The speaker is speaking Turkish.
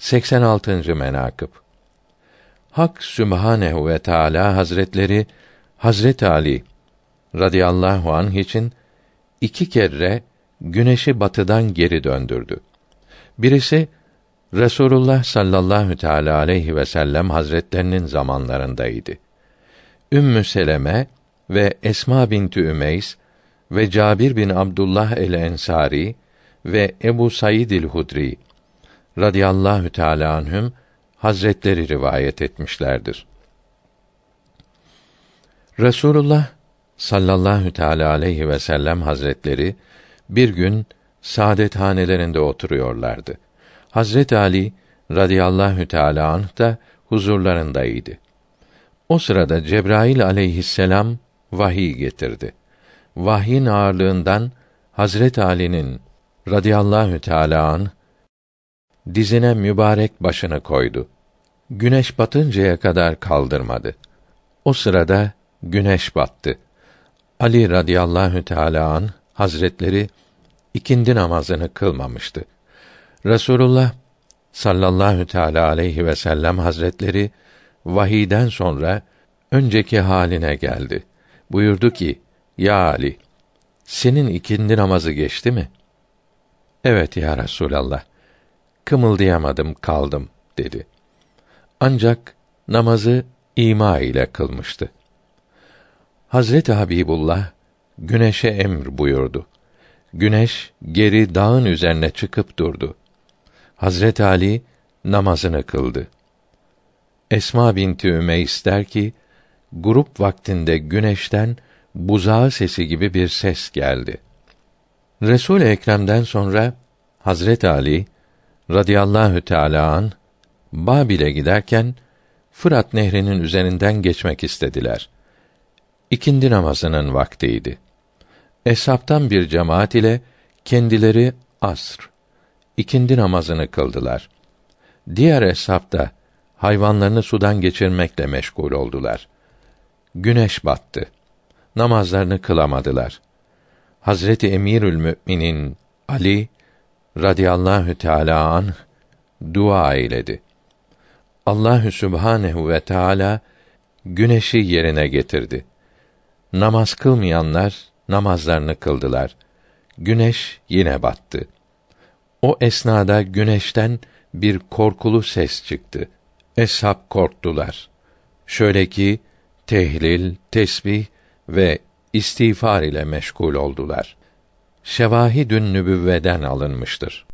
86. menakıb Hak Sübhanehu ve Teala Hazretleri Hazret Ali radıyallahu anh için iki kere güneşi batıdan geri döndürdü. Birisi Resulullah sallallahu teala aleyhi ve sellem hazretlerinin zamanlarındaydı. Ümmü Seleme ve Esma binti Ümeys ve Cabir bin Abdullah el-Ensari ve Ebu Said el-Hudri radıyallahu teala anhüm hazretleri rivayet etmişlerdir. Resulullah sallallahu teala aleyhi ve sellem hazretleri bir gün saadet hanelerinde oturuyorlardı. Hazret Ali radıyallahu teala anh da huzurlarındaydı. O sırada Cebrail aleyhisselam vahiy getirdi. Vahyin ağırlığından Hazret Ali'nin radıyallahu teala an dizine mübarek başını koydu. Güneş batıncaya kadar kaldırmadı. O sırada güneş battı. Ali radıyallahu teala an hazretleri ikindi namazını kılmamıştı. Resulullah sallallahu teala aleyhi ve sellem hazretleri vahiden sonra önceki haline geldi. Buyurdu ki: Ya Ali, senin ikindi namazı geçti mi? Evet ya Resulallah. Kımıldayamadım, kaldım dedi. Ancak namazı ima ile kılmıştı. Hazreti Habibullah güneşe emr buyurdu. Güneş geri dağın üzerine çıkıp durdu. Hazret Ali namazını kıldı. Esma binti Ümeys der ki, grup vaktinde güneşten buzağı sesi gibi bir ses geldi. Resul Ekrem'den sonra Hazret Ali radıyallahu teala an Babil'e giderken Fırat Nehri'nin üzerinden geçmek istediler. İkindi namazının vaktiydi. Eshaptan bir cemaat ile kendileri asr ikindi namazını kıldılar. Diğer eshab da hayvanlarını sudan geçirmekle meşgul oldular. Güneş battı. Namazlarını kılamadılar. Hazreti Emirül Müminin Ali radıyallahu teala an dua eyledi. Allahü Sübhanehu ve Teala güneşi yerine getirdi. Namaz kılmayanlar namazlarını kıldılar. Güneş yine battı. O esnada güneşten bir korkulu ses çıktı. Eshab korktular. Şöyle ki tehlil, tesbih ve istiğfar ile meşgul oldular. Şevahidün nübüvveden alınmıştır.